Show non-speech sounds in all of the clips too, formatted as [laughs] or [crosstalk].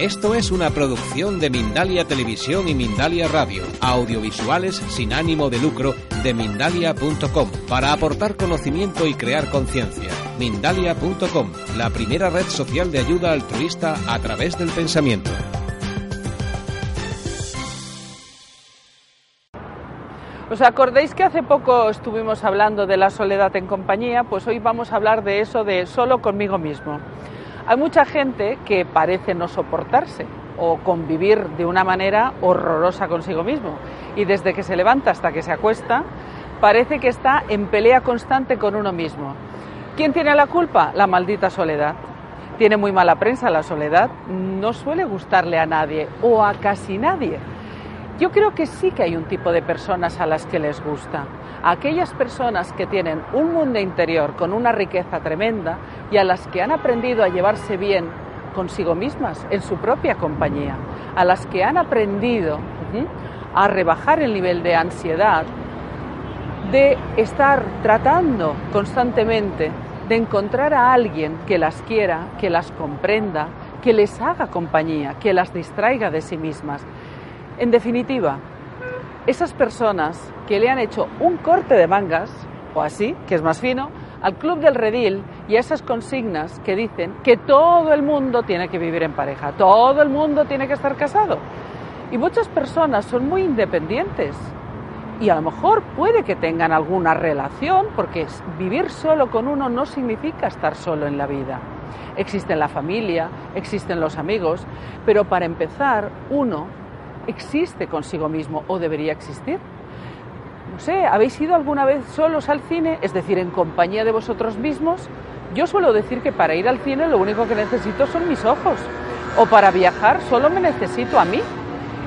Esto es una producción de Mindalia Televisión y Mindalia Radio, audiovisuales sin ánimo de lucro de mindalia.com, para aportar conocimiento y crear conciencia. Mindalia.com, la primera red social de ayuda altruista a través del pensamiento. ¿Os acordáis que hace poco estuvimos hablando de la soledad en compañía? Pues hoy vamos a hablar de eso de solo conmigo mismo. Hay mucha gente que parece no soportarse o convivir de una manera horrorosa consigo mismo y desde que se levanta hasta que se acuesta parece que está en pelea constante con uno mismo. ¿Quién tiene la culpa? La maldita soledad. Tiene muy mala prensa la soledad, no suele gustarle a nadie o a casi nadie. Yo creo que sí que hay un tipo de personas a las que les gusta aquellas personas que tienen un mundo interior con una riqueza tremenda y a las que han aprendido a llevarse bien consigo mismas, en su propia compañía, a las que han aprendido a rebajar el nivel de ansiedad, de estar tratando constantemente de encontrar a alguien que las quiera, que las comprenda, que les haga compañía, que las distraiga de sí mismas. En definitiva, esas personas que le han hecho un corte de mangas, o así, que es más fino, al Club del Redil y a esas consignas que dicen que todo el mundo tiene que vivir en pareja, todo el mundo tiene que estar casado. Y muchas personas son muy independientes y a lo mejor puede que tengan alguna relación, porque vivir solo con uno no significa estar solo en la vida. Existe la familia, existen los amigos, pero para empezar, uno existe consigo mismo o debería existir. No sé, ¿habéis ido alguna vez solos al cine? Es decir, en compañía de vosotros mismos. Yo suelo decir que para ir al cine lo único que necesito son mis ojos. O para viajar solo me necesito a mí.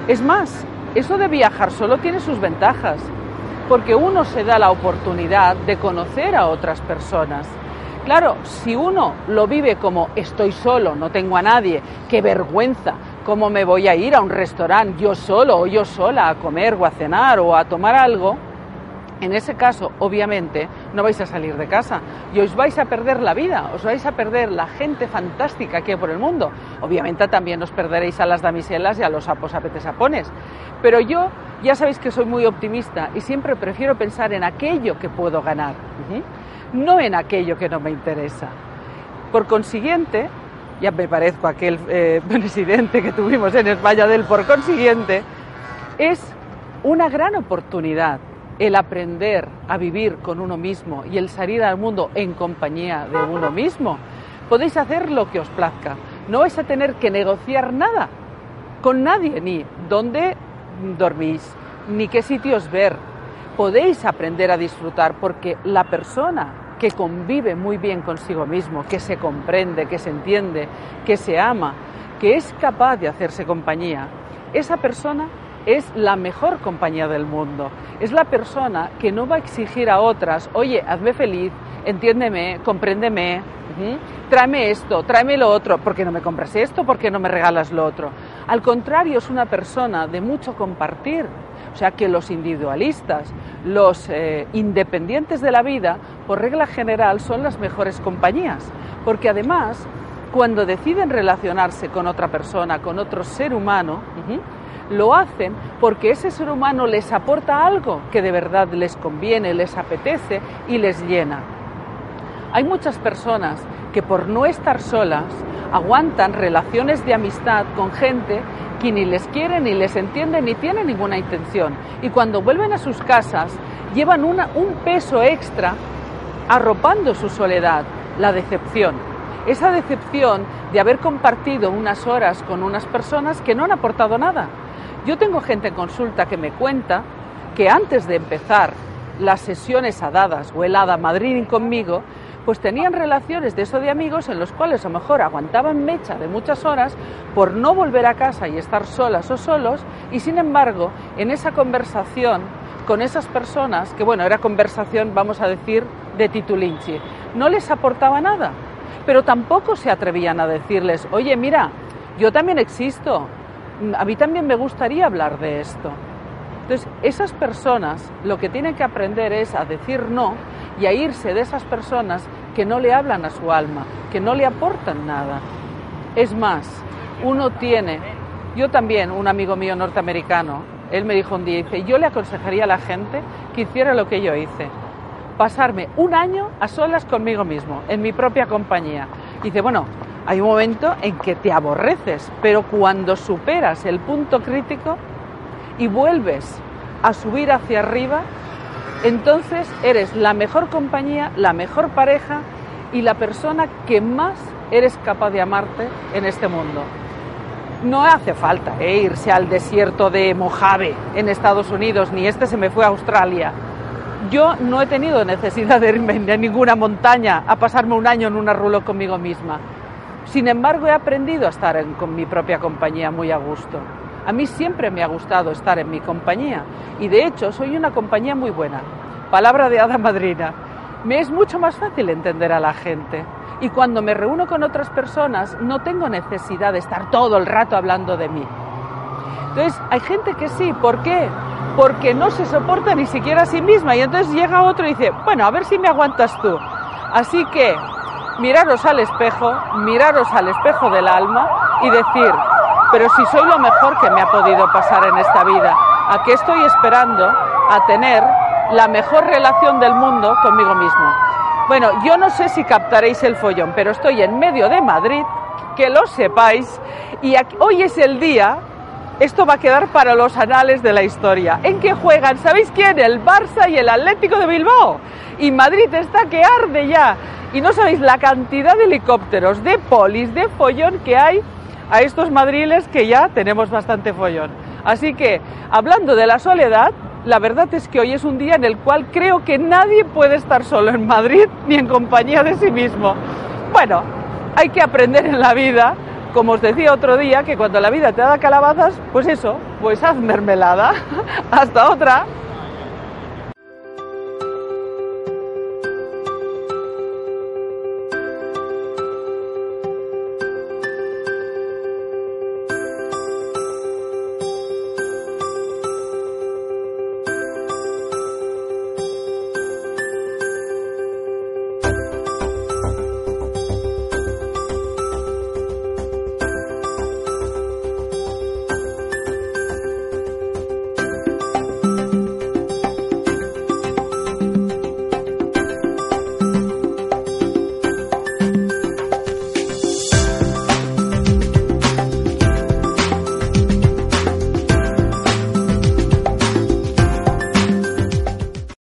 Es más, eso de viajar solo tiene sus ventajas, porque uno se da la oportunidad de conocer a otras personas. Claro, si uno lo vive como estoy solo, no tengo a nadie, qué vergüenza, ¿Cómo me voy a ir a un restaurante yo solo o yo sola a comer o a cenar o a tomar algo? En ese caso, obviamente, no vais a salir de casa y os vais a perder la vida, os vais a perder la gente fantástica que hay por el mundo. Obviamente también os perderéis a las damiselas y a los sapos apetesapones. Pero yo ya sabéis que soy muy optimista y siempre prefiero pensar en aquello que puedo ganar, no en aquello que no me interesa. Por consiguiente, ya me parezco a aquel eh, [laughs] presidente que tuvimos en España del por consiguiente, es una gran oportunidad el aprender a vivir con uno mismo y el salir al mundo en compañía de uno mismo. Podéis hacer lo que os plazca, no vais a tener que negociar nada con nadie, ni dónde dormís, ni qué sitios ver. Podéis aprender a disfrutar porque la persona que convive muy bien consigo mismo, que se comprende, que se entiende, que se ama, que es capaz de hacerse compañía, esa persona es la mejor compañía del mundo. Es la persona que no va a exigir a otras, oye, hazme feliz, entiéndeme, compréndeme, tráeme esto, tráeme lo otro, ¿por qué no me compras esto? ¿Por qué no me regalas lo otro? Al contrario, es una persona de mucho compartir. O sea que los individualistas, los eh, independientes de la vida, por regla general, son las mejores compañías. Porque además, cuando deciden relacionarse con otra persona, con otro ser humano, lo hacen porque ese ser humano les aporta algo que de verdad les conviene, les apetece y les llena. Hay muchas personas que por no estar solas aguantan relaciones de amistad con gente que ni les quiere, ni les entiende, ni tiene ninguna intención. Y cuando vuelven a sus casas, llevan un peso extra arropando su soledad, la decepción. Esa decepción de haber compartido unas horas con unas personas que no han aportado nada. Yo tengo gente en consulta que me cuenta que antes de empezar las sesiones dadas o el hada Madrid conmigo, pues tenían relaciones de eso de amigos en los cuales a lo mejor aguantaban mecha de muchas horas por no volver a casa y estar solas o solos. Y sin embargo en esa conversación con esas personas, que bueno, era conversación, vamos a decir, de titulinchi, no les aportaba nada, pero tampoco se atrevían a decirles, oye, mira, yo también existo, a mí también me gustaría hablar de esto. Entonces, esas personas lo que tienen que aprender es a decir no y a irse de esas personas que no le hablan a su alma, que no le aportan nada. Es más, uno tiene, yo también, un amigo mío norteamericano, él me dijo un día, dice, yo le aconsejaría a la gente que hiciera lo que yo hice, pasarme un año a solas conmigo mismo, en mi propia compañía. dice, bueno, hay un momento en que te aborreces, pero cuando superas el punto crítico y vuelves a subir hacia arriba, entonces eres la mejor compañía, la mejor pareja y la persona que más eres capaz de amarte en este mundo. No hace falta eh, irse al desierto de Mojave en Estados Unidos, ni este se me fue a Australia. Yo no he tenido necesidad de irme a ninguna montaña a pasarme un año en una rulo conmigo misma. Sin embargo, he aprendido a estar con mi propia compañía muy a gusto. A mí siempre me ha gustado estar en mi compañía y de hecho soy una compañía muy buena. Palabra de hada madrina. Me es mucho más fácil entender a la gente y cuando me reúno con otras personas no tengo necesidad de estar todo el rato hablando de mí. Entonces, hay gente que sí, ¿por qué? Porque no se soporta ni siquiera a sí misma y entonces llega otro y dice, bueno, a ver si me aguantas tú. Así que miraros al espejo, miraros al espejo del alma y decir, pero si soy lo mejor que me ha podido pasar en esta vida, ¿a qué estoy esperando a tener la mejor relación del mundo conmigo mismo? Bueno, yo no sé si captaréis el follón, pero estoy en medio de Madrid, que lo sepáis, y hoy es el día, esto va a quedar para los anales de la historia, en que juegan, ¿sabéis quién? El Barça y el Atlético de Bilbao. Y Madrid está que arde ya. Y no sabéis la cantidad de helicópteros, de polis, de follón que hay a estos madriles que ya tenemos bastante follón. Así que, hablando de la soledad, la verdad es que hoy es un día en el cual creo que nadie puede estar solo en Madrid [laughs] ni en compañía de sí mismo. Bueno, hay que aprender en la vida, como os decía otro día, que cuando la vida te da calabazas, pues eso, pues haz mermelada. [laughs] Hasta otra.